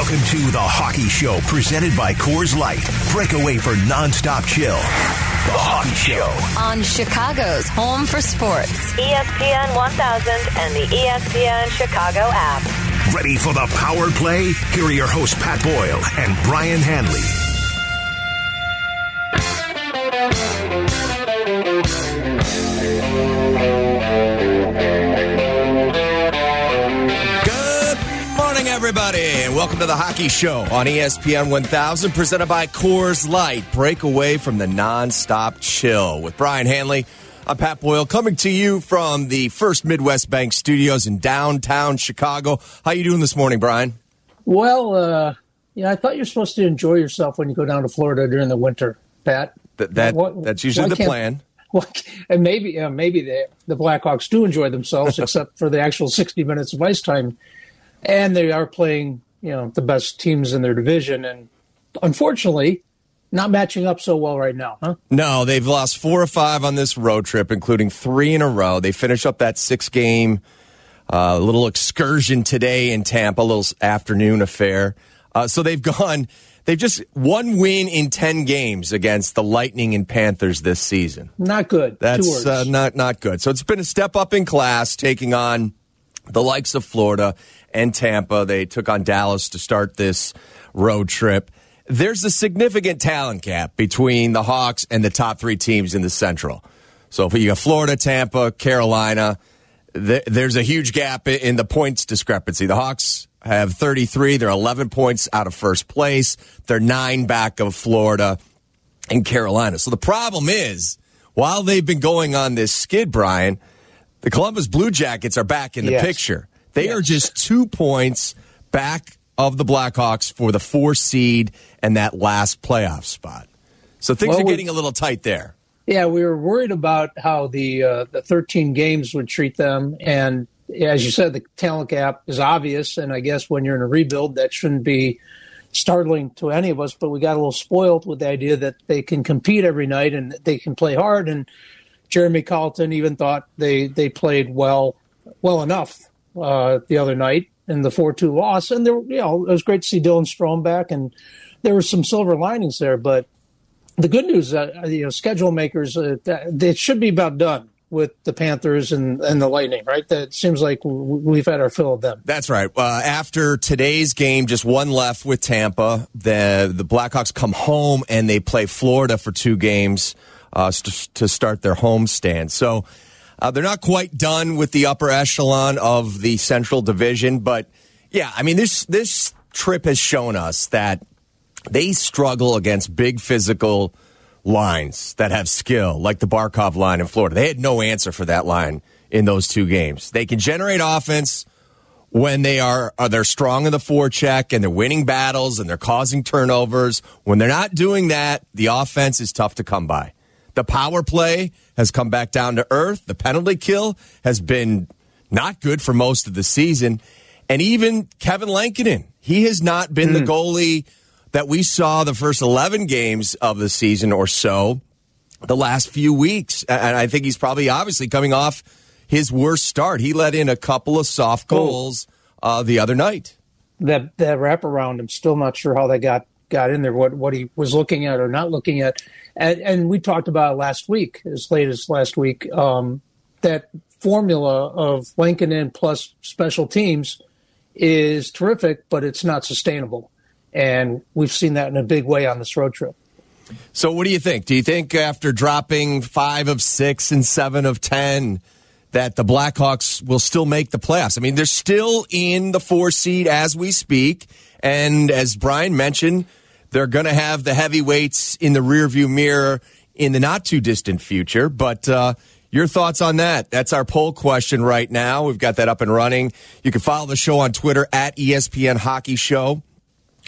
Welcome to the Hockey Show, presented by Coors Light. Break away for nonstop chill. The Hockey Show. on Chicago's Home for Sports. ESPN 1000 and the ESPN Chicago app. Ready for the power play? Here are your hosts, Pat Boyle and Brian Hanley. Everybody, and welcome to the Hockey Show on ESPN 1000, presented by Coors Light. Break away from the nonstop chill with Brian Hanley. I'm Pat Boyle, coming to you from the First Midwest Bank Studios in downtown Chicago. How you doing this morning, Brian? Well, uh, yeah, I thought you're supposed to enjoy yourself when you go down to Florida during the winter, Pat. That, that What- that's usually the plan. Well, and maybe uh, maybe the the Blackhawks do enjoy themselves, except for the actual 60 minutes of ice time, and they are playing you know the best teams in their division, and unfortunately, not matching up so well right now, huh? No, they've lost four or five on this road trip, including three in a row. They finish up that six game uh, little excursion today in Tampa, a little afternoon affair. Uh, so they've gone, they've just one win in 10 games against the Lightning and Panthers this season. Not good. That's uh, not not good. So it's been a step up in class, taking on the likes of Florida and Tampa. They took on Dallas to start this road trip. There's a significant talent gap between the Hawks and the top three teams in the Central. So if you got Florida, Tampa, Carolina, th- there's a huge gap in the points discrepancy. The Hawks have 33. They're 11 points out of first place. They're nine back of Florida and Carolina. So the problem is, while they've been going on this skid, Brian, the Columbus Blue Jackets are back in the Yes. picture. They are just two points back of the Blackhawks for the four seed and that last playoff spot. So things Well, are getting a little tight there. Yeah, we were worried about how the uh, the 13 games would treat them, and as you said, the talent gap is obvious. And I guess when you're in a rebuild, that shouldn't be startling to any of us. But we got a little spoiled with the idea that they can compete every night and they can play hard. And Jeremy Colliton even thought they they played well well enough uh, the other night in the four two loss. And there, you know, it was great to see Dylan Strome back, and there were some silver linings there, but the good news, uh, you know, schedule makers, uh, it should be about done with the Panthers and, and the Lightning, right? That seems like we've had our fill of them. That's right. Uh, after today's game, just one left with Tampa. The the Blackhawks come home and they play Florida for two games uh, st- to start their home stand. So uh, they're not quite done with the upper echelon of the Central Division, but yeah, I mean this this trip has shown us that they struggle against big physical lines that have skill, like the Barkov line in Florida. They had no answer for that line in those two games. They can generate offense when they are, are they're strong in the forecheck and they're winning battles and they're causing turnovers. When they're not doing that, the offense is tough to come by. The power play has come back down to earth. The penalty kill has been not good for most of the season. And even Kevin Lankinen, he has not been the goalie that we saw the first 11 games of the season or so the last few weeks. And I think he's probably obviously coming off his worst start. He let in a couple of soft goals uh, the other night. That that wraparound, I'm still not sure how they got got in there. What what he was looking at or not looking at, and, and we talked about last week, as late as last week. Um, that formula of Lankinen plus special teams is terrific, but it's not sustainable, and we've seen that in a big way on this road trip. So, what do you think? Do you think after dropping five of six and seven of 10, that the Blackhawks will still make the playoffs? I mean, they're still in the four seed as we speak. And as Brian mentioned, they're going to have the heavyweights in the rearview mirror in the not too distant future. But, uh, your thoughts on that? That's our poll question right now. We've got that up and running. You can follow the show on Twitter at ESPN Hockey Show.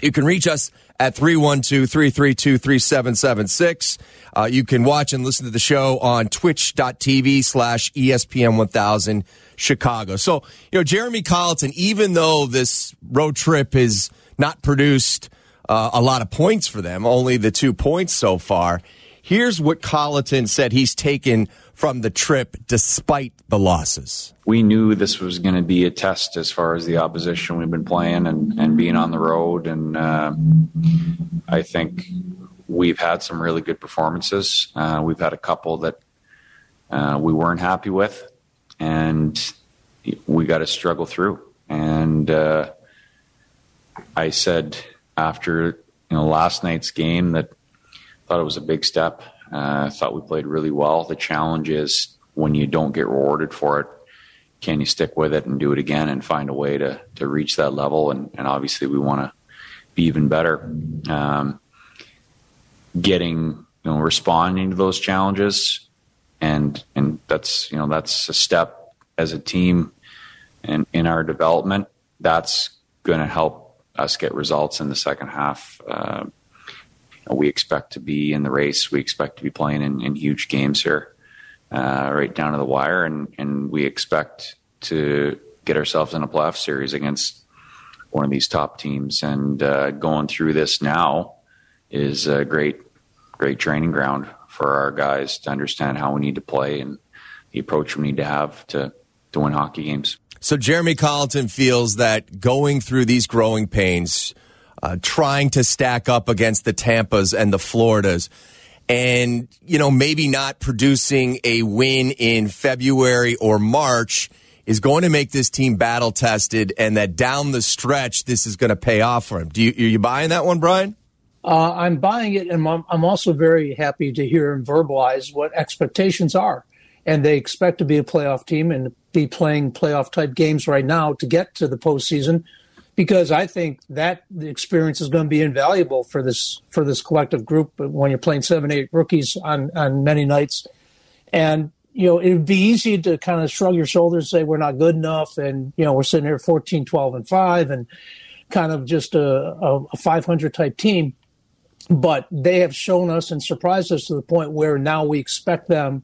You can reach us at 312 332 3776. Uh, You can watch and listen to the show on twitch.tv slash ESPN 1000 Chicago. So, you know, Jeremy Colliton, even though this road trip is not produced uh, a lot of points for them, only the two points so far, Here's what Colliton said he's taken from the trip despite the losses. We knew this was going to be a test as far as the opposition we've been playing and, and being on the road. And uh, I think we've had some really good performances. Uh, we've had a couple that uh, we weren't happy with, and we got to struggle through. And uh, I said after you know last night's game that thought it was a big step. Uh, I thought we played really well. The challenge is when you don't get rewarded for it, can you stick with it and do it again and find a way to to reach that level? And, and obviously, we want to be even better. Um, getting you know responding to those challenges, and and that's you know that's a step as a team and in our development. That's going to help us get results in the second half. Uh, we expect to be in the race. We expect to be playing in, in huge games here, uh, right down to the wire, and, and we expect to get ourselves in a playoff series against one of these top teams. And uh, going through this now is a great, great training ground for our guys to understand how we need to play and the approach we need to have to to win hockey games. So Jeremy Colliton feels that going through these growing pains, uh, trying to stack up against the Tampas and the Floridas, and you know maybe not producing a win in February or March is going to make this team battle tested, and that down the stretch this is going to pay off for him. Do you are you buying that one, Brian? Uh, I'm buying it, and I'm, I'm also very happy to hear him verbalize what expectations are. And they expect to be a playoff team and be playing playoff type games right now to get to the postseason, because I think that the experience is going to be invaluable for this for this collective group when you're playing seven, eight rookies on on many nights. And you know, it would be easy to kind of shrug your shoulders and say we're not good enough, and you know, we're sitting here 14, 12, and five, and kind of just a, a 500 type team but they have shown us and surprised us to the point where now we expect them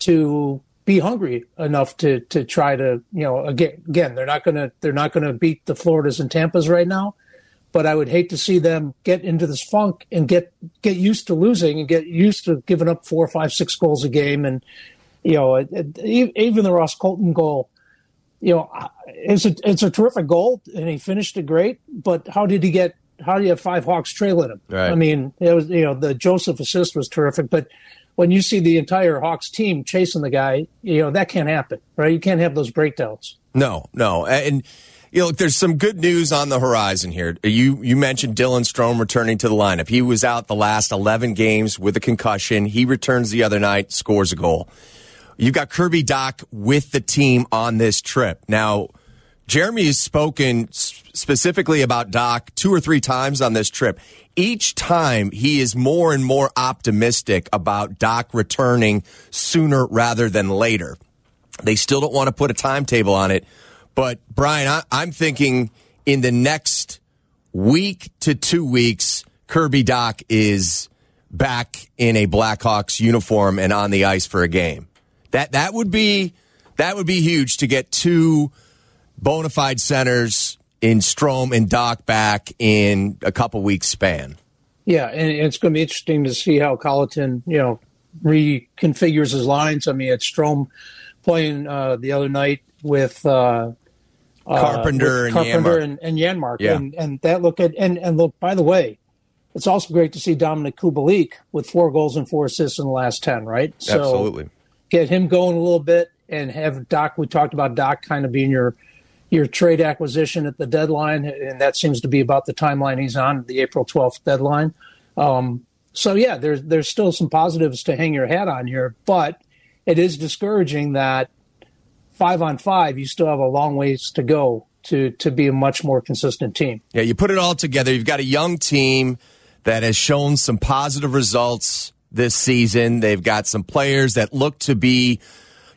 to be hungry enough to to try to you know again again they're not gonna they're not gonna beat the Floridas and Tampas right now, but I would hate to see them get into this funk and get get used to losing and get used to giving up four, five, six goals a game and you know it, it, even the Ross Colton goal. You know, it's a it's a terrific goal, and he finished it great. But how did he get how do you have five Hawks trailing him? Right. I mean, it was you know the Joseph assist was terrific, but when you see the entire Hawks team chasing the guy, you know that can't happen, right? You can't have those breakdowns. No, no, and you know, there's some good news on the horizon here. You you mentioned Dylan Strome returning to the lineup. He was out the last 11 games with a concussion. He returns the other night, scores a goal. You've got Kirby Dach with the team on this trip now. Jeremy has spoken specifically about Dach two or three times on this trip. Each time he is more and more optimistic about Dach returning sooner rather than later. They still don't want to put a timetable on it. But Brian, I, am thinking in the next week to two weeks, Kirby Dach is back in a Blackhawks uniform and on the ice for a game. That that would be that would be huge to get two bona fide centers in Strome and Dach back in a couple weeks span. Yeah, and it's going to be interesting to see how Colliton, you know, reconfigures his lines. I mean, it's Strome playing uh, the other night with uh, Carpenter, uh, with and, Carpenter Janmark. and, and Janmark, Yeah. and and that look at and and look. By the way, it's also great to see Dominic Kubalik with four goals and four assists in the last ten. Right, so Absolutely. get him going a little bit and have Dach. We talked about Dach kind of being your your trade acquisition at the deadline, and that seems to be about the timeline he's on, the April twelfth deadline. Um, so yeah, there's there's still some positives to hang your hat on here, but it is discouraging that five on five, you still have a long ways to go to to be a much more consistent team. Yeah, you put it all together. You've got a young team that has shown some positive results this season. They've got some players that look to be,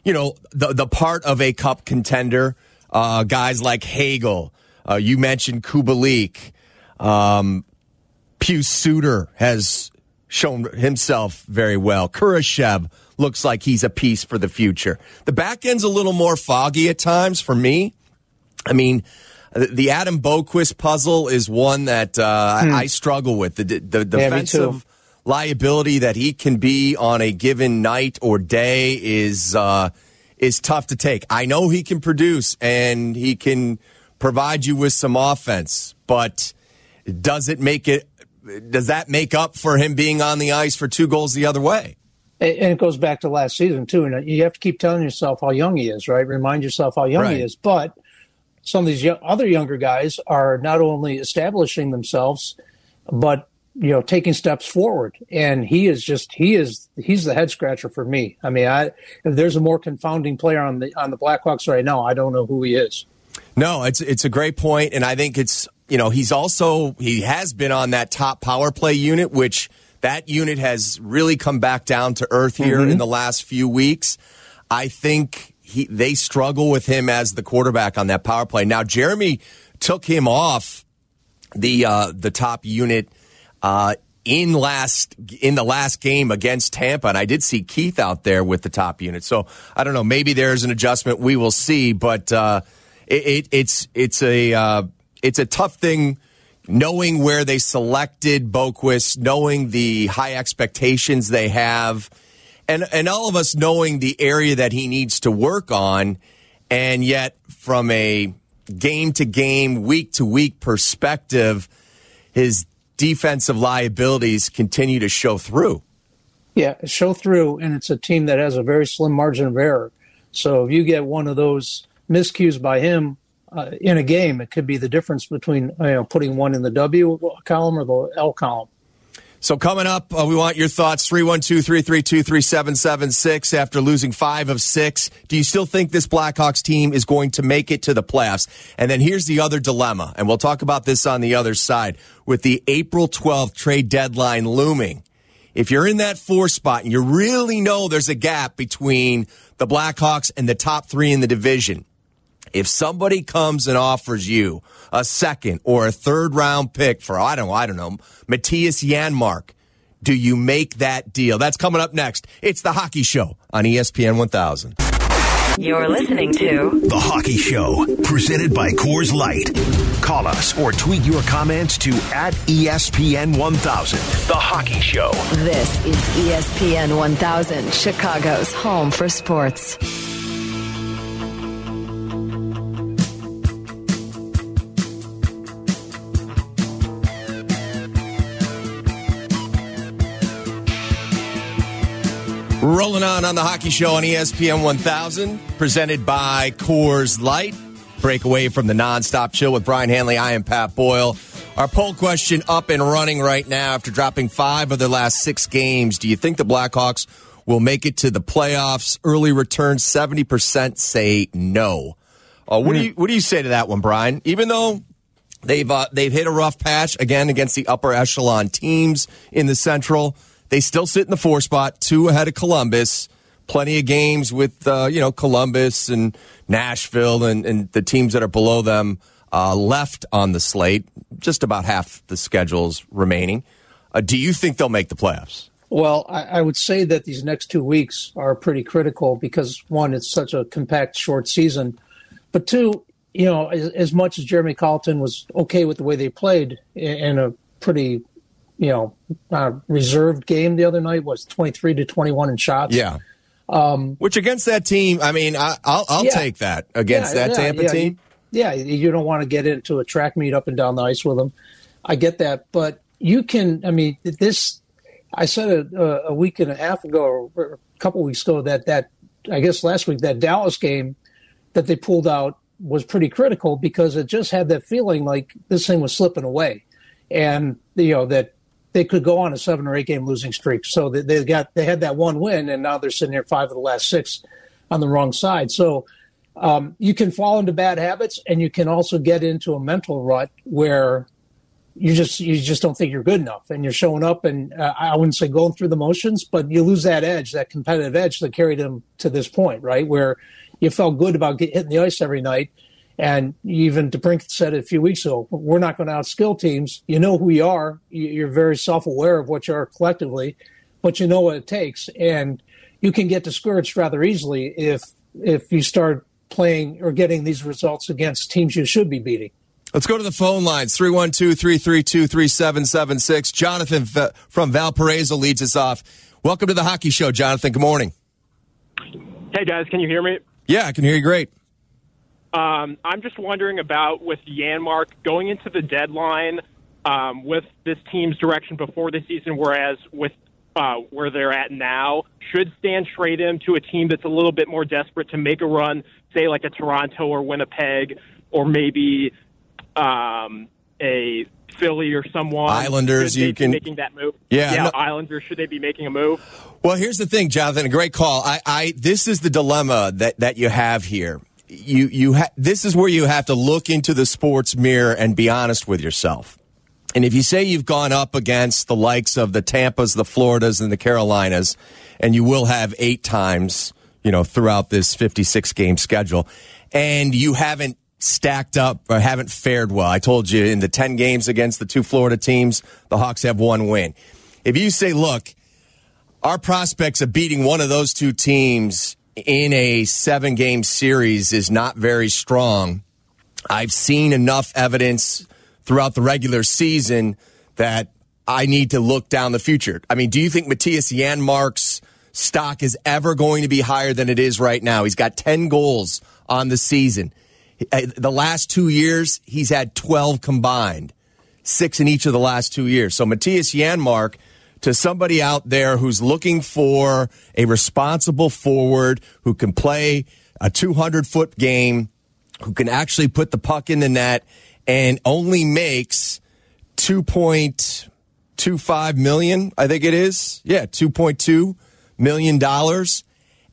you know, the the part of a cup contender. Uh, guys like Hagel. Uh, you mentioned Kubalik. Um, Pius Suter has shown himself very well. Kurashev looks like he's a piece for the future. The back end's a little more foggy at times for me. I mean, the Adam Boqvist puzzle is one that uh, I, I struggle with. The, the, the Hmm. Yeah, defensive liability that he can be on a given night or day is uh, is tough to take. I know he can produce and he can provide you with some offense, but does it make it? Does that make up for him being on the ice for two goals the other way? And it goes back to last season too. And you have to keep telling yourself how young he is, right? Remind yourself how young Right. he is. But some of these other younger guys are not only establishing themselves, but you know taking steps forward. And he is just he is he's the head scratcher for me. I mean, I if there's a more confounding player on the on the Blackhawks right now, I don't know who he is. No, it's it's a great point, and I think it's you know he's also he has been on that top power play unit, which that unit has really come back down to earth here in the last few weeks. I think he they struggle with him as the quarterback on that power play. Now Jeremy took him off the uh, the top unit uh, in last in the last game against Tampa, and I did see Keith out there with the top unit. So I don't know. Maybe there's an adjustment. We will see, but uh, it, it, it's it's a uh, it's a tough thing. Knowing where they selected Boqvist, knowing the high expectations they have, and and all of us knowing the area that he needs to work on, and yet from a game to game, week to week perspective, his defensive liabilities continue to show through. Yeah, show through, and it's a team that has a very slim margin of error. So if you get one of those miscues by him uh, in a game, it could be the difference between you know putting one in the W column or the L column. So coming up, uh, we want your thoughts. 312-332-3776 after losing five of six. Do you still think this Blackhawks team is going to make it to the playoffs? And then here's the other dilemma, and we'll talk about this on the other side. With the April 12th trade deadline looming, if you're in that four spot and you really know there's a gap between the Blackhawks and the top three in the division, if somebody comes and offers you a second or a third round pick for I don't know, I don't know, Matthias Janmark, do you make that deal? That's coming up next. It's the Hockey Show on ESPN 1000. You're listening to The Hockey Show, presented by Coors Light. Call us or tweet your comments to at ESPN 1000. The Hockey Show. This is ESPN 1000, Chicago's home for sports. Rolling on on the Hockey Show on ESPN 1000, presented by Coors Light. Break away from the nonstop chill with Brian Hanley. I am Pat Boyle. Our poll question up and running right now after dropping five of their last six games. Do you think the Blackhawks will make it to the playoffs? Early return, 70% say no. Uh, what do you what do you say to that one, Brian? Even though they've uh, they've hit a rough patch again against the upper echelon teams in the Central, they still sit in the four spot, two ahead of Columbus. Plenty of games with uh, you know Columbus and Nashville and, and the teams that are below them uh, left on the slate. Just about half the schedules remaining. Uh, do you think they'll make the playoffs? Well, I, I would say that these next two weeks are pretty critical because one, it's such a compact, short season, but two, you know, as, as much as Jeremy Colliton was okay with the way they played in, in a pretty, you know, uh, reserved game the other night was twenty three to twenty one in shots. Yeah. Which against that team, I mean, I, I'll I'll Um, Yeah. take that against Yeah, that yeah, Tampa team. You, yeah, you don't want to get into a track meet up and down the ice with them. I get that, but you can. I mean, this. I said it uh, a week and a half ago, or a couple weeks ago, that that I guess last week that Dallas game that they pulled out was pretty critical because it just had that feeling like this thing was slipping away, and you know that they could go on a seven or eight game losing streak. So they, they got they had that one win, and now they're sitting here five of the last six on the wrong side. So um, you can fall into bad habits, and you can also get into a mental rut where you just you just don't think you're good enough, and you're showing up, and uh, I wouldn't say going through the motions, but you lose that edge, that competitive edge that carried them to this point, right? Where you felt good about get, hitting the ice every night. And even DeBrink said it a few weeks ago, we're not going to outskill teams. You know who you are. You- You're very self-aware of what you are collectively, but you know what it takes. And you can get discouraged rather easily if if you start playing or getting these results against teams you should be beating. Let's go to the phone lines 312 332 3776. Jonathan from Valparaiso leads us off. Welcome to the Hockey Show, Jonathan. Good morning. Hey guys, can you hear me? Yeah, I can hear you great. Um, I'm just wondering about with Janmark going into the deadline um, with this team's direction before the season, whereas with uh, where they're at now, should Stan trade him to a team that's a little bit more desperate to make a run, say like a Toronto or Winnipeg, or maybe um, a Philly or someone. Islanders, you be can- making that move. Yeah, yeah. no- Islanders, should they be making a move? Well, here's the thing, Jonathan. A great call. I, I this is the dilemma that that you have here. You you ha- this is where you have to look into the sports mirror and be honest with yourself. And if you say you've gone up against the likes of the Tampas, the Floridas, and the Carolinas, and you will have eight times, you know, throughout this 56 game schedule, and you haven't stacked up or haven't fared well. I told you in the 10 games against the two Florida teams, the Hawks have one win. If you say, look, our prospects of beating one of those two teams in a seven game series is not very strong. I've seen enough evidence throughout the regular season that I need to look down the future. I mean, do you think Matthias Janmark's stock is ever going to be higher than it is right now? He's got 10 goals on the season. Uh, The last two years, he's had 12 combined six in each of the last two years. So Matthias Janmark to somebody out there who's looking for a responsible forward who can play a 200 foot game, who can actually put the puck in the net and only makes 2.25 million, I think it is. Yeah, 2.2 million dollars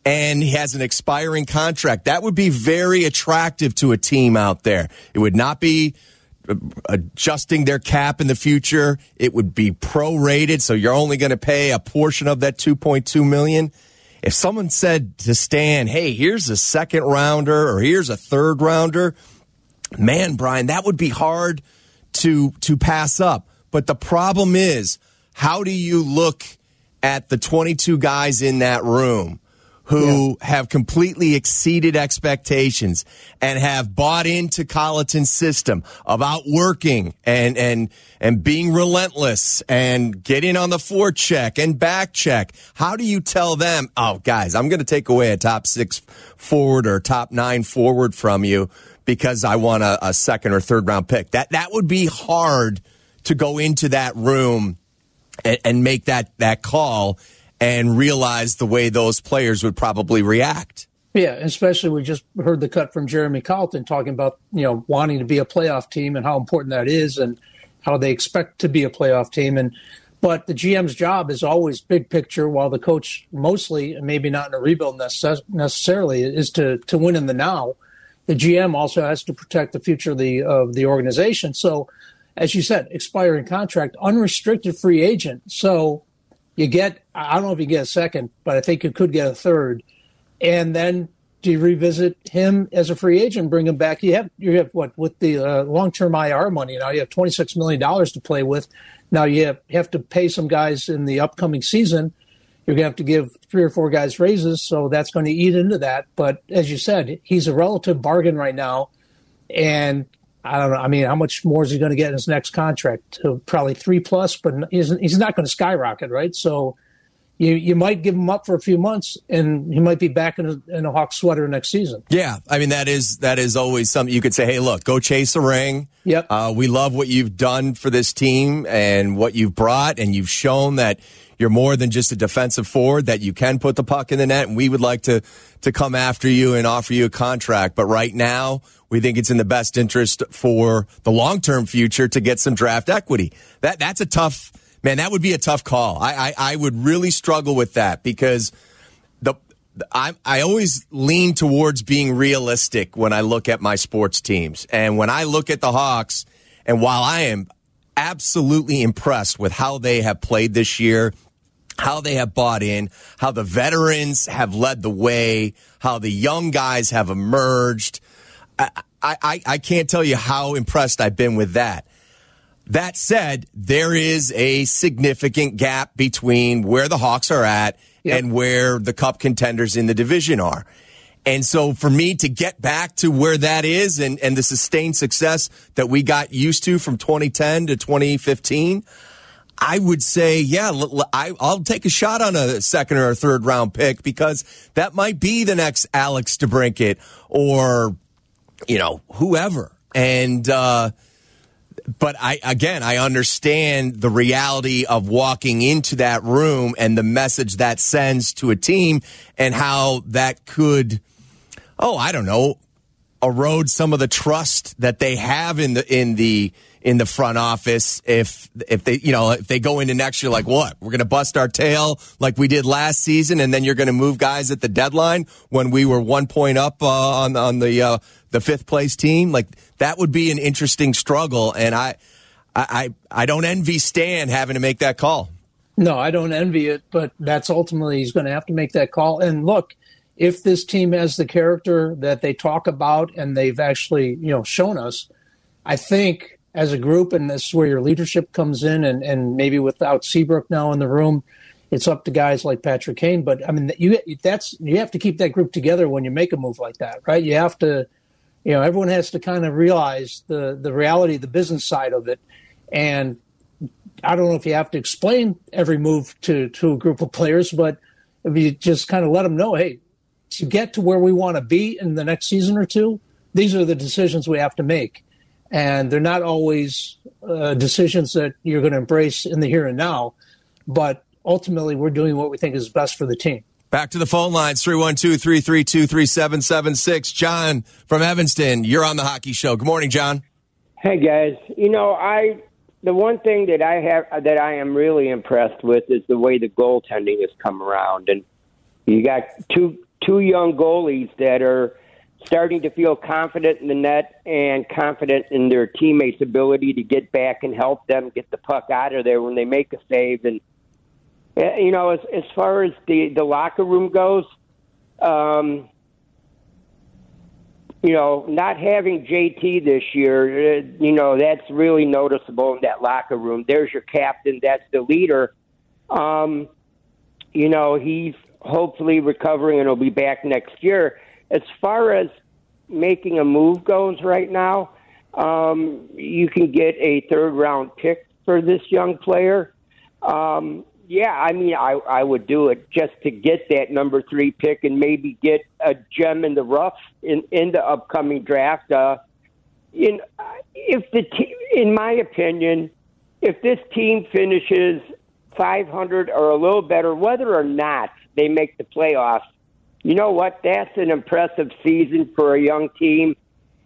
and he has an expiring contract. That would be very attractive to a team out there. It would not be adjusting their cap in the future. It would be prorated, so you're only going to pay a portion of that 2.2 million. If someone said to Stan, "Hey, here's a second rounder or here's a third rounder," man, Brian, that would be hard to to pass up. But the problem is, how do you look at the 22 guys in that room who have completely exceeded expectations and have bought into Colliton's system of outworking and and and being relentless and getting on the forecheck and back check? How do you tell them, "Oh, guys, I'm going to take away a top 6 forward or top 9 forward from you because I want a, a second or third round pick?" That that would be hard to go into that room and, and make that that call and realize the way those players would probably react. Yeah, especially we just heard the cut from Jeremy Colliton talking about you know wanting to be a playoff team and how important that is and how they expect to be a playoff team and but the GM's job is always big picture while the coach mostly maybe not in a rebuild necess- necessarily is to to win in the now. The GM also has to protect the future of the of the organization. So as you said, expiring contract, unrestricted free agent. So you get I don't know if you get a second, but I think you could get a third. And then do you revisit him as a free agent, bring him back? You have you have what with the uh, long term IR money now. You have twenty six million dollars to play with. Now you have, have to pay some guys in the upcoming season. You're going to have to give three or four guys raises, so that's going to eat into that. But as you said, he's a relative bargain right now, and I don't know. I mean, how much more is he going to get in his next contract? Uh, Probably three plus, but he's he's not going to skyrocket, right? So you you might give him up for a few months, and he might be back in a, in a Hawk sweater next season. Yeah, I mean that is that is always something you could say. Hey, look, go chase a ring. Yep. Uh, we love what you've done for this team and what you've brought, and you've shown that you're more than just a defensive forward. That you can put the puck in the net, and we would like to to come after you and offer you a contract. But right now, we think it's in the best interest for the long term future to get some draft equity. That that's a tough man. That would be a tough call. I I, I would really struggle with that because the I I always lean towards being realistic when I look at my sports teams, and when I look at the Hawks, and while I am absolutely impressed with how they have played this year, how they have bought in, how the veterans have led the way, how the young guys have emerged. I, I, I can't tell you how impressed I've been with that. That said, there is a significant gap between where the Hawks are at Yep. and where the cup contenders in the division are. And so for me to get back to where that is and, and the sustained success that we got used to from 2010 to 2015, I would say, yeah, I, will take a shot on a second or a third round pick because that might be the next Alex DeBrincat or, you know, whoever. And, uh, but I again I understand the reality of walking into that room and the message that sends to a team and how that could oh I don't know erode some of the trust that they have in the in the in the front office if if they you know if they go into next year like what we're going to bust our tail like we did last season and then you're going to move guys at the deadline when we were one point up uh, on on the uh, the fifth place team like that would be an interesting struggle and I I I don't envy Stan having to make that call. No, I don't envy it, but that's ultimately he's going to have to make that call. And look, if this team has the character that they talk about and they've actually you know shown us, I think as a group, and this is where your leadership comes in. And, and maybe without Seabrook now in the room, it's up to guys like Patrick Kane. But I mean, you that's you have to keep that group together when you make a move like that, right? You have to, you know, everyone has to kind of realize the the reality, the business side of it, and I don't know if you have to explain every move to to a group of players, but if you just kind of let them know, hey, to get to where we want to be in the next season or two, these are the decisions we have to make and they're not always uh, decisions that you're going to embrace in the here and now. But ultimately, we're doing what we think is best for the team. Back to the phone lines 312 332 3776. John from Evanston, you're on the hockey show. Good morning, John. Hey, guys. You know, I. The one thing that I have that I am really impressed with is the way the goaltending has come around, and you got two two young goalies that are starting to feel confident in the net and confident in their teammates' ability to get back and help them get the puck out of there when they make a save. And eh, you know, as as far as the the locker room goes, um, you know, not having JT this year, eh, you know, that's really noticeable in that locker room. There's your captain. That's the leader. Um, you know, he's hopefully recovering and will be back next year as far as making a move goes right now, um, you can get a third round pick for this young player. Um, yeah, I mean, I, I would do it just to get that number three pick and maybe get a gem in the rough in, in the upcoming draft. Uh, in if the te- in my opinion, if this team finishes 500 or a little better, whether or not they make the playoffs, you know what? That's an impressive season for a young team,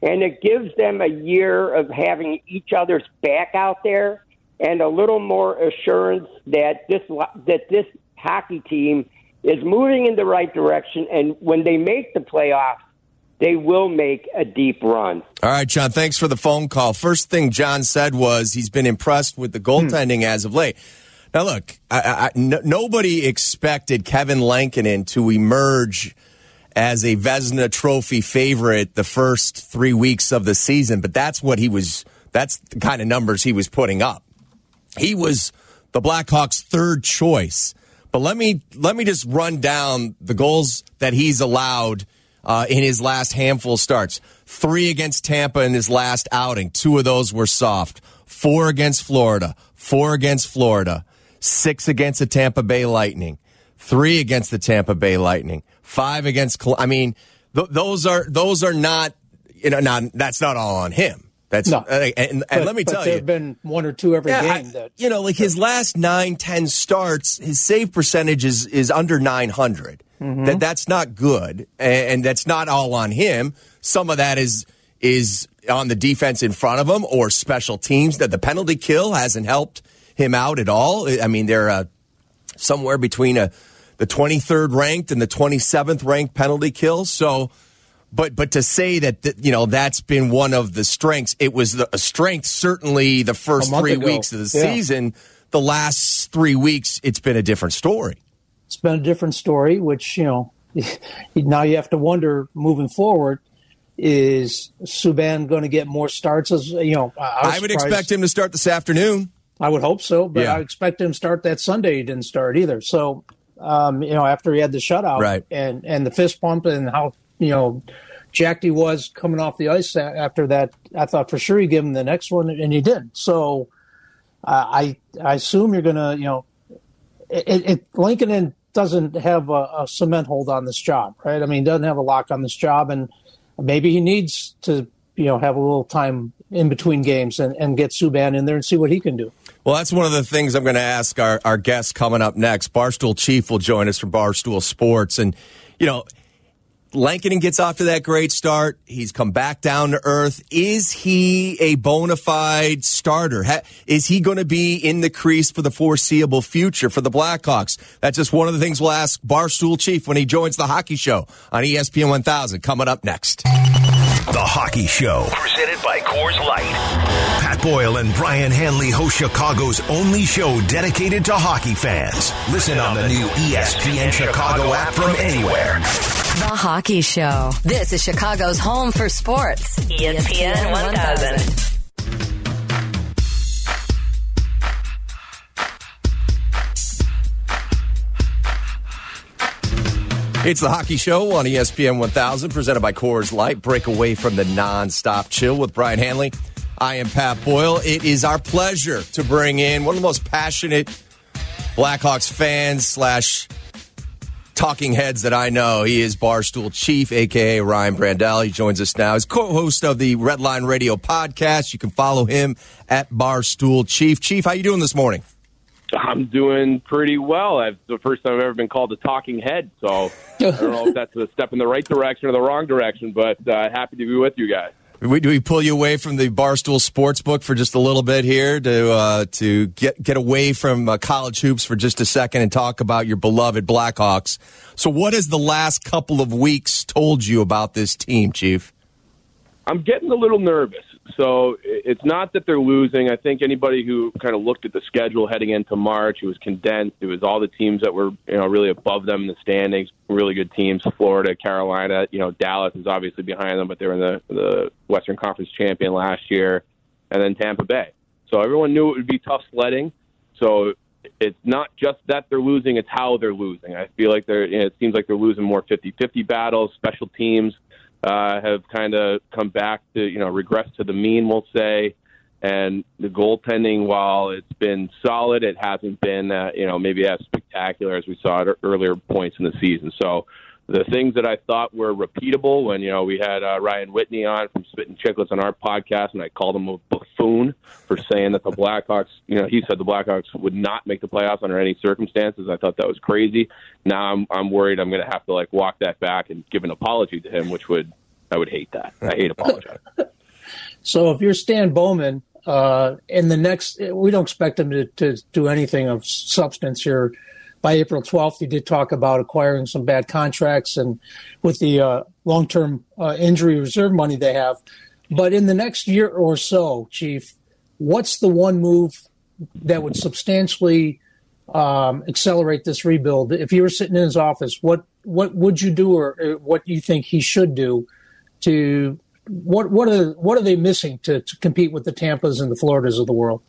and it gives them a year of having each other's back out there and a little more assurance that this that this hockey team is moving in the right direction. And when they make the playoffs, they will make a deep run. All right, John, thanks for the phone call. First thing John said was he's been impressed with the goaltending hmm. as of late. Now, look, nobody expected Kevin Lankinen to emerge as a Vezina Trophy favorite the first three weeks of the season, but that's what he was. That's the kind of numbers he was putting up. He was the Blackhawks' third choice. But let me let me just run down the goals that he's allowed uh, in his last handful of starts. Three against Tampa in his last outing. Two of those were soft. Four against Florida. Four against Florida six against the Tampa Bay Lightning, three against the Tampa Bay Lightning, five against. I mean, th- those are those are not. You know, not that's not all on him. That's no. Uh, and, and let me tell you, there've been one or two every yeah, game. That, you know, like his last nine, ten starts, his save percentage is is under nine hundred. Mm-hmm. That that's not good, and, and that's not all on him. Some of that is is on the defense in front of him or special teams. That the penalty kill hasn't helped him out at all. I mean, they're uh, somewhere between a, the 23rd ranked and the 27th ranked penalty kill. So, but but to say that, that you know that's been one of the strengths, it was the, a strength certainly the first three ago. weeks of the yeah. season. The last three weeks, it's been a different story. It's been a different story, which you know now you have to wonder moving forward is Subban going to get more starts? As you know, I, I would expect him to start this afternoon. I would hope so, but yeah. I expect him to start that Sunday. He didn't start either. So, um, you know, after he had the shutout right. and, and the fist pump and how you know jacked he was coming off the ice after that. I thought for sure he'd give him the next one, and he didn't. So uh, I I assume you're gonna you know it, it Lankinen doesn't have a, a, cement hold on this job, right? I mean, doesn't have a lock on this job, and maybe he needs to you know have a little time in between games and, and get Subban in there and see what he can do. Well, that's one of the things I'm going to ask our, our guests coming up next. Barstool Chief will join us from Barstool Sports. And, you know, Lankinen gets off to that great start. He's come back down to earth. Is he a bona fide starter? Is he going to be in the crease for the foreseeable future for the Blackhawks? That's just one of the things we'll ask Barstool Chief when he joins the hockey show on ESPN 1000 coming up next. The Hockey Show, presented by Coors Light. Pat Boyle and Brian Hanley host Chicago's only show dedicated to hockey fans. Listen on the new ESPN Chicago app from anywhere. The Hockey Show. This is Chicago's home for sports. ESPN 1000. It's the Hockey Show on ESPN 1000, presented by Coors Light. Break away from the non-stop chill with Brian Hanley. I am Pat Boyle. It is our pleasure to bring in one of the most passionate Blackhawks fans slash talking heads that I know. He is Barstool Chief, aka Ryan Brandell. He joins us now. He's co-host of the Redline Radio podcast. You can follow him at Barstool Chief. Chief, how you doing this morning? I'm doing pretty well. It's the first time I've ever been called a talking head, so I don't know if that's a step in the right direction or the wrong direction, but uh, happy to be with you guys. We, do we pull you away from the Barstool Sportsbook for just a little bit here to uh, to get get away from uh, college hoops for just a second and talk about your beloved Blackhawks? So, what has the last couple of weeks told you about this team, Chief? I'm getting a little nervous. So it's not that they're losing. I think anybody who kind of looked at the schedule heading into March, it was condensed. It was all the teams that were you know really above them in the standings, really good teams. Florida, Carolina, you know Dallas is obviously behind them, but they were in the the Western Conference champion last year, and then Tampa Bay. So everyone knew it would be tough sledding. So it's not just that they're losing; it's how they're losing. I feel like they're. You know, it seems like they're losing more 50-50 battles, special teams uh, have kind of come back to, you know, regress to the mean, we'll say. And the goaltending, while it's been solid, it hasn't been, uh, you know, maybe as spectacular as we saw at earlier points in the season. So the things that I thought were repeatable when, you know, we had uh, Ryan Whitney on from Spittin' Chicklets on our podcast, and I called him a buffoon for saying that the Blackhawks, you know, he said the Blackhawks would not make the playoffs under any circumstances. I thought that was crazy. Now I'm, I'm worried I'm going to have to, like, walk that back and give an apology to him, which would, I would hate that. I hate apologizing. so if you're Stan Bowman, uh, in the next, we don't expect him to, to do anything of substance here by April 12th, he did talk about acquiring some bad contracts and with the uh, long term uh, injury reserve money they have. But in the next year or so, Chief, what's the one move that would substantially um, accelerate this rebuild? If you were sitting in his office, what what would you do, or, or what do you think he should do to what what are what are they missing to, to compete with the Tampas and the Floridas of the world?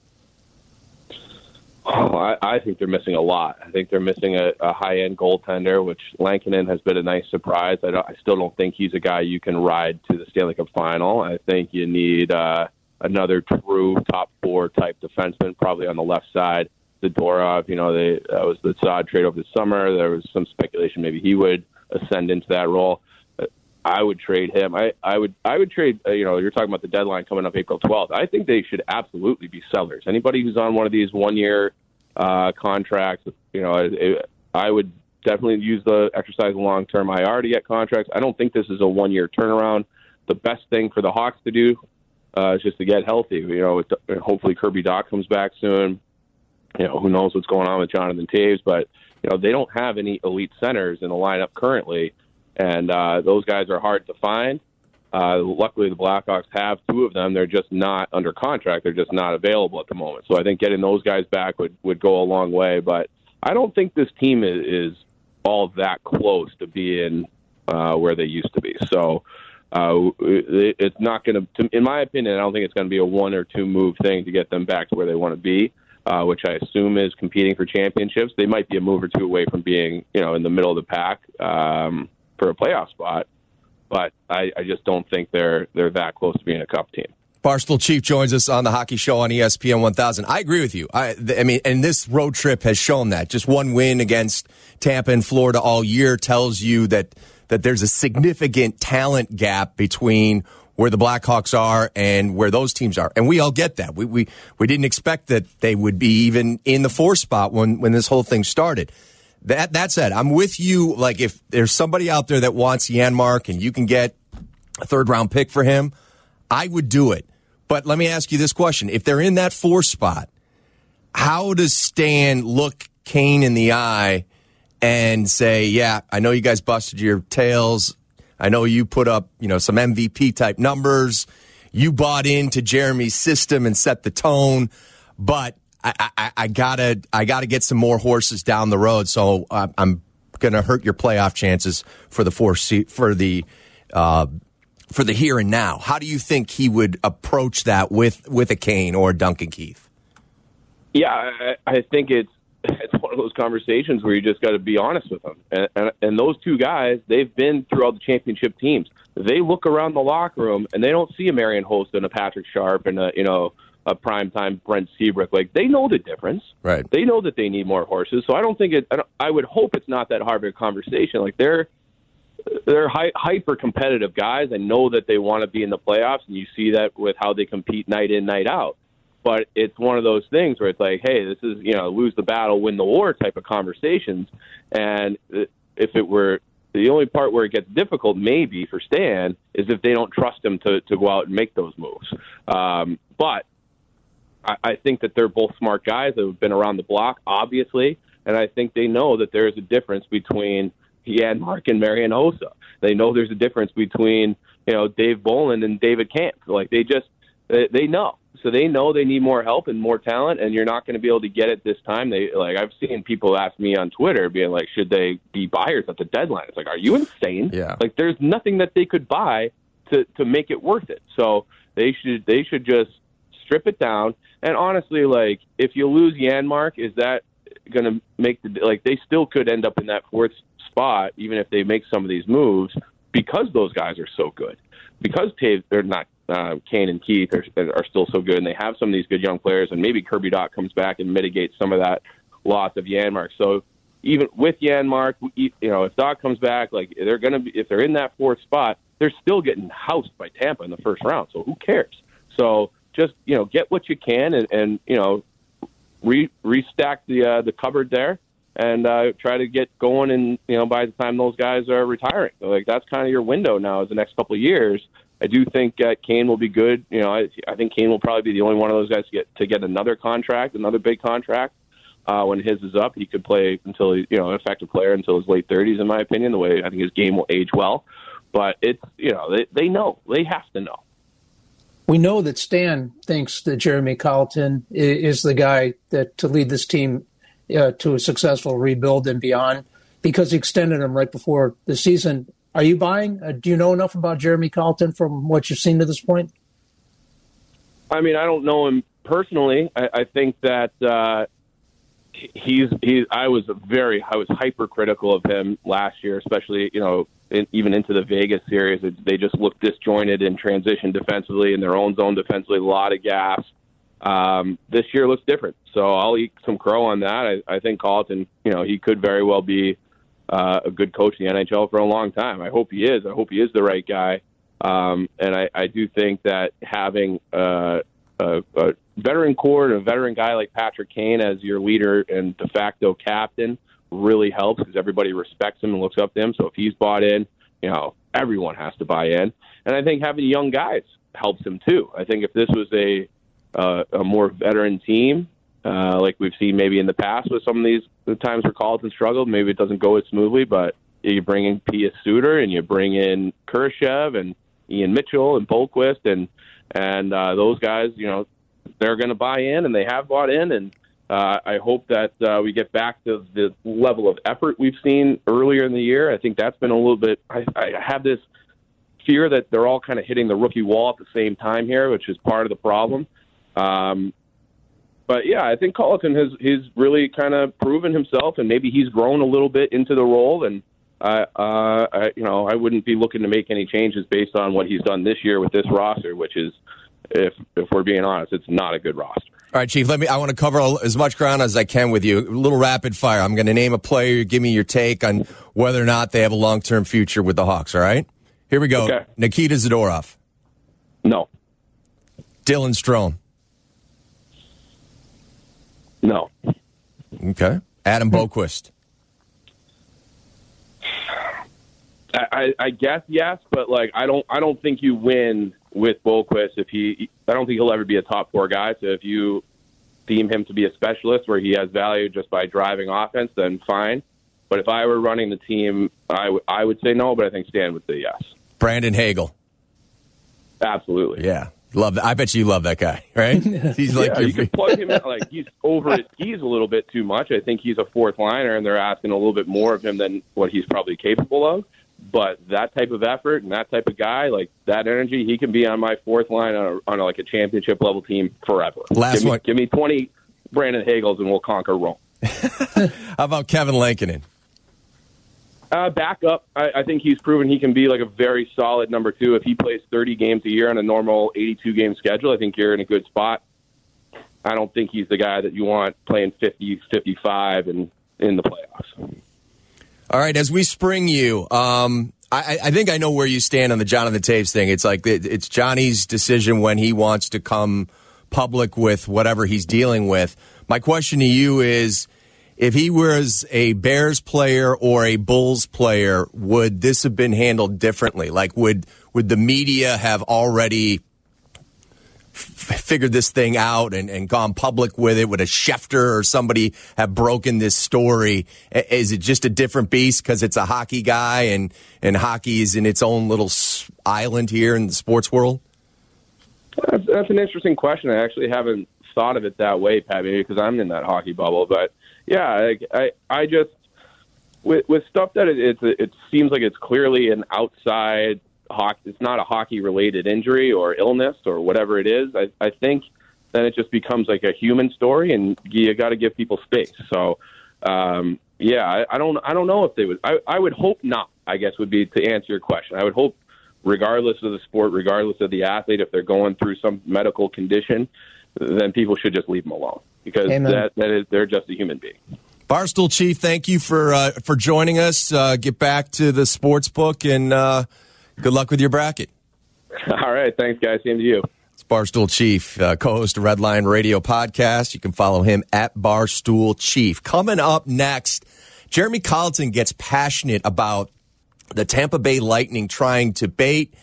Oh, I, I think they're missing a lot. I think they're missing a, a high-end goaltender, which Lankinen has been a nice surprise. I, don't, I still don't think he's a guy you can ride to the Stanley Cup final. I think you need uh, another true top four type defenseman, probably on the left side. Zadorov, you know, they, that was the Saad trade over the summer. There was some speculation maybe he would ascend into that role. I would trade him. I, I would I would trade. Uh, you know, you're talking about the deadline coming up April 12th. I think they should absolutely be sellers. Anybody who's on one of these one year uh, contracts, you know, it, I would definitely use the exercise long term IR to get contracts. I don't think this is a one year turnaround. The best thing for the Hawks to do uh, is just to get healthy. You know, hopefully Kirby Dach comes back soon. You know, who knows what's going on with Jonathan Toews, but you know they don't have any elite centers in the lineup currently and uh, those guys are hard to find. Uh, luckily, the Blackhawks have two of them. They're just not under contract. They're just not available at the moment. So I think getting those guys back would would go a long way. But I don't think this team is, is all that close to being uh, where they used to be. So uh, it, it's not going to, in my opinion, I don't think it's going to be a one or two move thing to get them back to where they want to be. Uh, which I assume is competing for championships. They might be a move or two away from being, you know, in the middle of the pack. Um, for a playoff spot. but I, I just don't think they're they're that close to being a cup team. Barstool Chief joins us on the hockey show on ESPN 1000. I agree with you. I, I mean, and this road trip has shown that. Just one win against Tampa and Florida all year tells you that that there's a significant talent gap between where the Blackhawks are and where those teams are. And we all get that. We we we didn't expect that they would be even in the four spot when when this whole thing started. That that said, I'm with you. Like if there's somebody out there that wants Janmark and you can get a third round pick for him, I would do it. But let me ask you this question: If they're in that four spot, how does Stan look Kane in the eye and say, "Yeah, I know you guys busted your tails. I know you put up, you know, some MVP type numbers. You bought into Jeremy's system and set the tone, but I, I, I gotta, I gotta get some more horses down the road. So uh, I'm gonna hurt your playoff chances for the four for the." Uh, for the here and now, how do you think he would approach that with with a Kane or a Duncan Keith? Yeah, I, I think it's it's one of those conversations where you just got to be honest with them. And, and and those two guys, they've been through all the championship teams. They look around the locker room and they don't see a Marian Hossa and a Patrick Sharp and a you know a primetime Brent Seabrook. Like they know the difference. Right. They know that they need more horses. So I don't think it. I, don't, I would hope it's not that hard of a conversation. Like they're they're hy- hyper competitive guys. I know that they want to be in the playoffs, and you see that with how they compete night in, night out. But it's one of those things where it's like, hey, this is you know lose the battle, win the war type of conversations. And if it were the only part where it gets difficult, maybe for Stan, is if they don't trust him to to go out and make those moves. Um, but I, I think that they're both smart guys that have been around the block, obviously, and I think they know that there is a difference between Mark and Marian Hossa. They know there's a difference between you know Dave Bolland and David Kampf. Like they just they, they know. So they know they need more help and more talent, and you're not going to be able to get it this time. They like I've seen people ask me on Twitter, being like, "Should they be buyers at the deadline?" It's like, "Are you insane?" Yeah. Like there's nothing that they could buy to to make it worth it. So they should they should just strip it down. And honestly, like if you lose Janmark, is that going to make the like they still could end up in that fourth spot even if they make some of these moves because those guys are so good. Because Toews, they're not uh, Kane and Keith are, are still so good, and they have some of these good young players, and maybe Kirby Dach comes back and mitigates some of that loss of Janmark. So even with Janmark, you know, if Dach comes back, like they're going to be, if they're in that fourth spot, they're still getting housed by Tampa in the first round. So who cares? So just you know, get what you can, and, and you know, re restack the uh, the cupboard there and uh, try to get going. And you know, by the time those guys are retiring, so, like that's kind of your window now. Is the next couple of years. I do think uh, Kane will be good. You know, I, I think Kane will probably be the only one of those guys to get to get another contract, another big contract. Uh, when his is up, he could play until he, you know, an effective player until his late 30s, in my opinion. The way I think his game will age well, but it's you know they they know they have to know. We know that Stan thinks that Jeremy Colliton is the guy that to lead this team uh, to a successful rebuild and beyond because he extended him right before the season. Are you buying? Uh, do you know enough about Jeremy Colliton from what you've seen to this point? I mean, I don't know him personally. I, I think that uh, he's he. I was very I was hypercritical of him last year, especially you know even into the Vegas series. They just looked disjointed in transition defensively in their own zone defensively. A lot of gaps. Um, this year looks different, so I'll eat some crow on that. I, I think Colliton, you know, he could very well be uh, a good coach in the NHL for a long time. I hope he is. I hope he is the right guy. Um, and I, I do think that having uh, a, a veteran core and a veteran guy like Patrick Kane as your leader and de facto captain really helps because everybody respects him and looks up to him. So if he's bought in, you know, everyone has to buy in. And I think having young guys helps him too. I think if this was a uh, a more veteran team, uh, like we've seen maybe in the past with some of these the times where Colliton struggled, maybe it doesn't go as smoothly. But you bring in Pius Suter and you bring in Kurashev and Ian Mitchell and Boqvist and and uh, those guys, you know, they're going to buy in and they have bought in and. Uh, I hope that uh, we get back to the level of effort we've seen earlier in the year. I think that's been a little bit. I, I have this fear that they're all kind of hitting the rookie wall at the same time here, which is part of the problem. Um, but yeah, I think Colliton has he's really kind of proven himself, and maybe he's grown a little bit into the role. And uh, uh, I, you know, I wouldn't be looking to make any changes based on what he's done this year with this roster, which is, if if we're being honest, it's not a good roster. All right, Chief. Let me. I want to cover as much ground as I can with you. A little rapid fire. I'm going to name a player. Give me your take on whether or not they have a long term future with the Hawks. All right. Here we go. Okay. Nikita Zadorov, No, Dylan Strome. no. Okay. Adam hmm. Boqvist. I, I, I guess yes, but like I don't I don't think you win with Boqvist if he I don't think he'll ever be a top four guy. So if you deem him to be a specialist where he has value just by driving offense, then fine. But if I were running the team, I, w- I would say no, but I think Stan would say yes. Brandon Hagel. Absolutely. Yeah. Love that. I bet you love that guy, right? He's like yeah, your you can plug him in. Like he's over his skis a little bit too much. I think he's a fourth liner, and they're asking a little bit more of him than what he's probably capable of. But that type of effort and that type of guy, like that energy, he can be on my fourth line on, a, on a, like a championship level team forever. Last give me, one. Give me twenty Brandon Hagels, and we'll conquer Rome. How about Kevin Lankinen? Uh, back up. I, I think he's proven he can be like a very solid number two. If he plays 30 games a year on a normal 82 game schedule, I think you're in a good spot. I don't think he's the guy that you want playing 50, 55 and in the playoffs. All right, as we spring you, um, I, I think I know where you stand on the Jonathan Toews thing. It's like it, it's Johnny's decision when he wants to come public with whatever he's dealing with. My question to you is if he was a Bears player or a Bulls player, would this have been handled differently? Like, would would the media have already figured this thing out and, and gone public with it? Would a Schefter or somebody have broken this story? Is it just a different beast because it's a hockey guy and, and hockey is in its own little island here in the sports world? That's, that's an interesting question. I actually haven't thought of it that way, Pat, maybe because I'm in that hockey bubble. But yeah, I, I, I just with with stuff that it, it's it seems like it's clearly an outside hockey. It's not a hockey related injury or illness or whatever it is. I, I think then it just becomes like a human story, and you got to give people space. So. Um, yeah, I, I don't. I don't know if they would. I, I would hope not. I guess would be to answer your question. I would hope regardless of the sport, regardless of the athlete, if they're going through some medical condition, then people should just leave them alone because Amen. that, that is they're just a human being. Barstool Chief, thank you for uh, for joining us. Uh, get back to the sports book and uh, good luck with your bracket. All right, thanks guys. Same to you. It's Barstool Chief, uh, co-host of Red Line Radio podcast. You can follow him at Barstool Chief. Coming up next, Jeremy Colliton gets passionate about the Tampa Bay Lightning trying to bait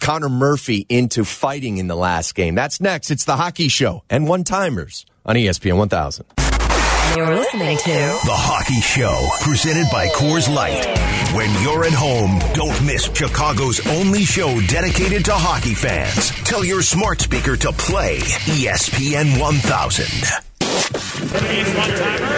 Connor Murphy into fighting in the last game. That's next. It's the Hockey Show and One Timers on ESPN 1000. You're listening to The Hockey Show, presented by Coors Light. When you're at home, don't miss Chicago's only show dedicated to hockey fans. Tell your smart speaker to play ESPN 1000. One timer.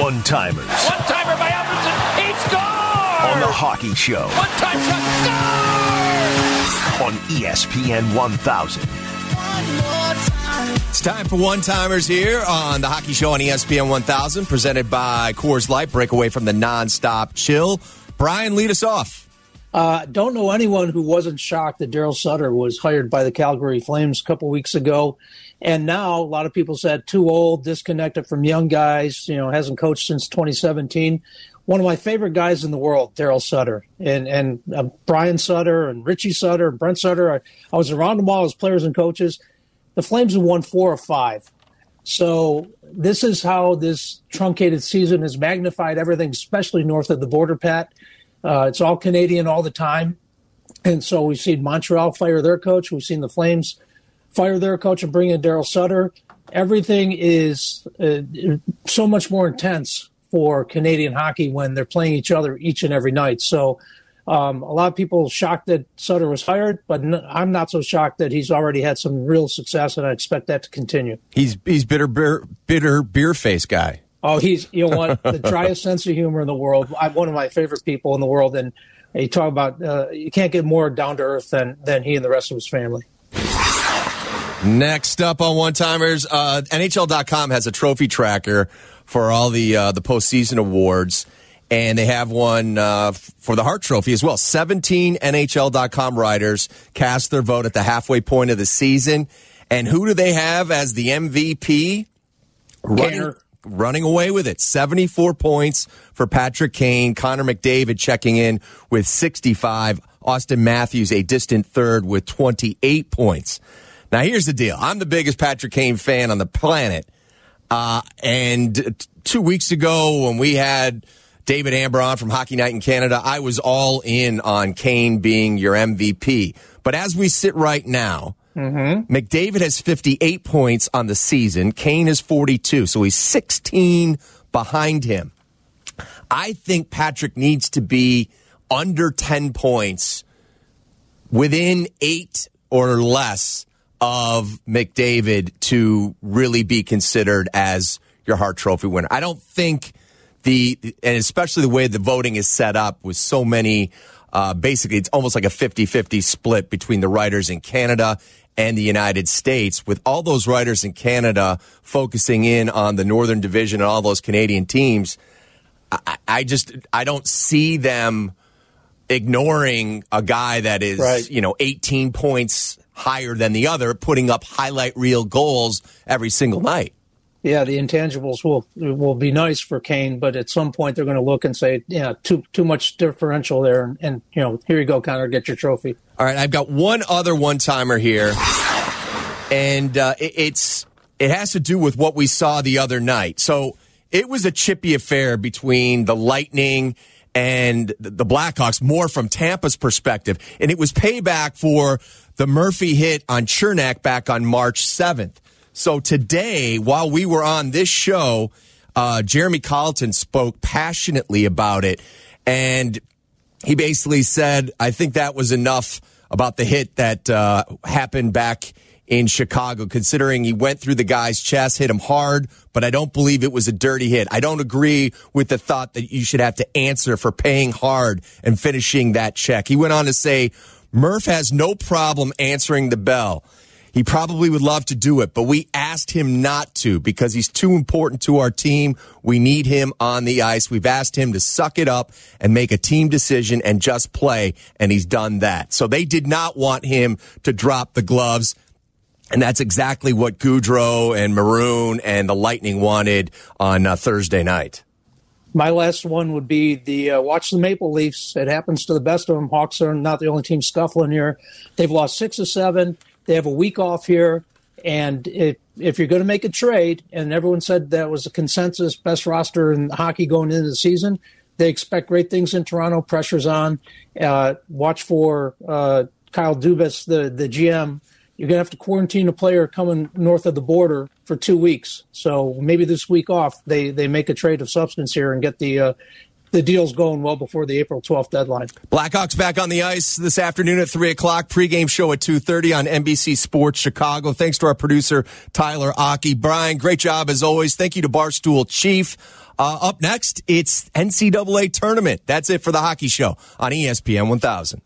One timers One timer by Alfredsson. He scores. on The Hockey Show One time shot. on ESPN 1000. It's time for one timers here on the Hockey Show on ESPN 1000, presented by Coors Light. Break away from the nonstop chill. Brian, lead us off. Uh, don't know anyone who wasn't shocked that Daryl Sutter was hired by the Calgary Flames a couple weeks ago. And now a lot of people said too old, disconnected from young guys, you know, hasn't coached since 2017. One of my favorite guys in the world, Daryl Sutter, and and uh, Brian Sutter and Richie Sutter, and Brent Sutter. I, I was around them all as players and coaches. The Flames have won four or five. So this is how this truncated season has magnified everything, especially north of the border, Pat. Uh, it's all Canadian all the time. And so we've seen Montreal fire their coach. We've seen the Flames fire their coach and bring in Daryl Sutter. Everything is uh, so much more intense for Canadian hockey when they're playing each other each and every night. So um, a lot of people shocked that Sutter was hired, but n- I'm not so shocked that he's already had some real success, and I expect that to continue. He's he's bitter beer, bitter beer face guy. Oh, he's you know what the driest sense of humor in the world. I'm one of my favorite people in the world, and you talk about uh, you can't get more down to earth than than he and the rest of his family. Next up on one timers, uh, NHL.com has a trophy tracker for all the uh, the postseason awards, and they have one uh, for the Hart Trophy as well. 17 NHL.com writers cast their vote at the halfway point of the season. And who do they have as the MVP? Running, running away with it. 74 points for Patrick Kane. Connor McDavid checking in with 65. Auston Matthews, a distant third, with 28 points. Now, here's the deal. I'm the biggest Patrick Kane fan on the planet. Uh, and two weeks ago, when we had David Amber on from Hockey Night in Canada, I was all in on Kane being your MVP. But as we sit right now, Mm-hmm. McDavid has 58 points on the season. Kane is 42, so he's 16 behind him. I think Patrick needs to be under 10 points within eight or less of McDavid to really be considered as your Hart Trophy winner. I don't think the, and especially the way the voting is set up with so many, uh, basically, it's almost like a 50 50 split between the writers in Canada and the United States, with all those writers in Canada focusing in on the Northern Division and all those Canadian teams. I, I just, I don't see them ignoring a guy that is, Right. you know, 18 points higher than the other, putting up highlight reel goals every single night. Yeah, the intangibles will will be nice for Kane, but at some point they're going to look and say, yeah, too too much differential there, and, and you know, here you go, Connor, get your trophy. All right, I've got one other one timer here, and uh, it, it's it has to do with what we saw the other night. So it was a chippy affair between the Lightning and the Blackhawks, more from Tampa's perspective, and it was payback for the Murphy hit on Cernak back on March seventh. So today, while we were on this show, uh, Jeremy Colliton spoke passionately about it, and he basically said, I think that was enough about the hit that uh, happened back in Chicago, considering he went through the guy's chest, hit him hard, but I don't believe it was a dirty hit. I don't agree with the thought that you should have to answer for paying hard and finishing that check. He went on to say, Murph has no problem answering the bell. He probably would love to do it, but we asked him not to because he's too important to our team. We need him on the ice. We've asked him to suck it up and make a team decision and just play, and he's done that. So they did not want him to drop the gloves. And that's exactly what Goodrow and Maroon and the Lightning wanted on uh, Thursday night. My last one would be the uh, watch the Maple Leafs. It happens to the best of them. Hawks are not the only team scuffling here. They've lost six or seven. They have a week off here, and if if you're going to make a trade, and everyone said that was a consensus best roster in hockey going into the season, they expect great things in Toronto. Pressure's on. Uh, watch for uh, Kyle Dubas, the the GM. You're going to have to quarantine a player coming north of the border for two weeks. So maybe this week off, they they make a trade of substance here and get the uh, the deals going well before the April 12th deadline. Blackhawks back on the ice this afternoon at 3 o'clock. Pregame show at 2.30 on NBC Sports Chicago. Thanks to our producer, Tyler Aki. Brian, great job as always. Thank you to Barstool Chief. Uh, up next, it's NCAA Tournament. That's it for the hockey show on ESPN 1000.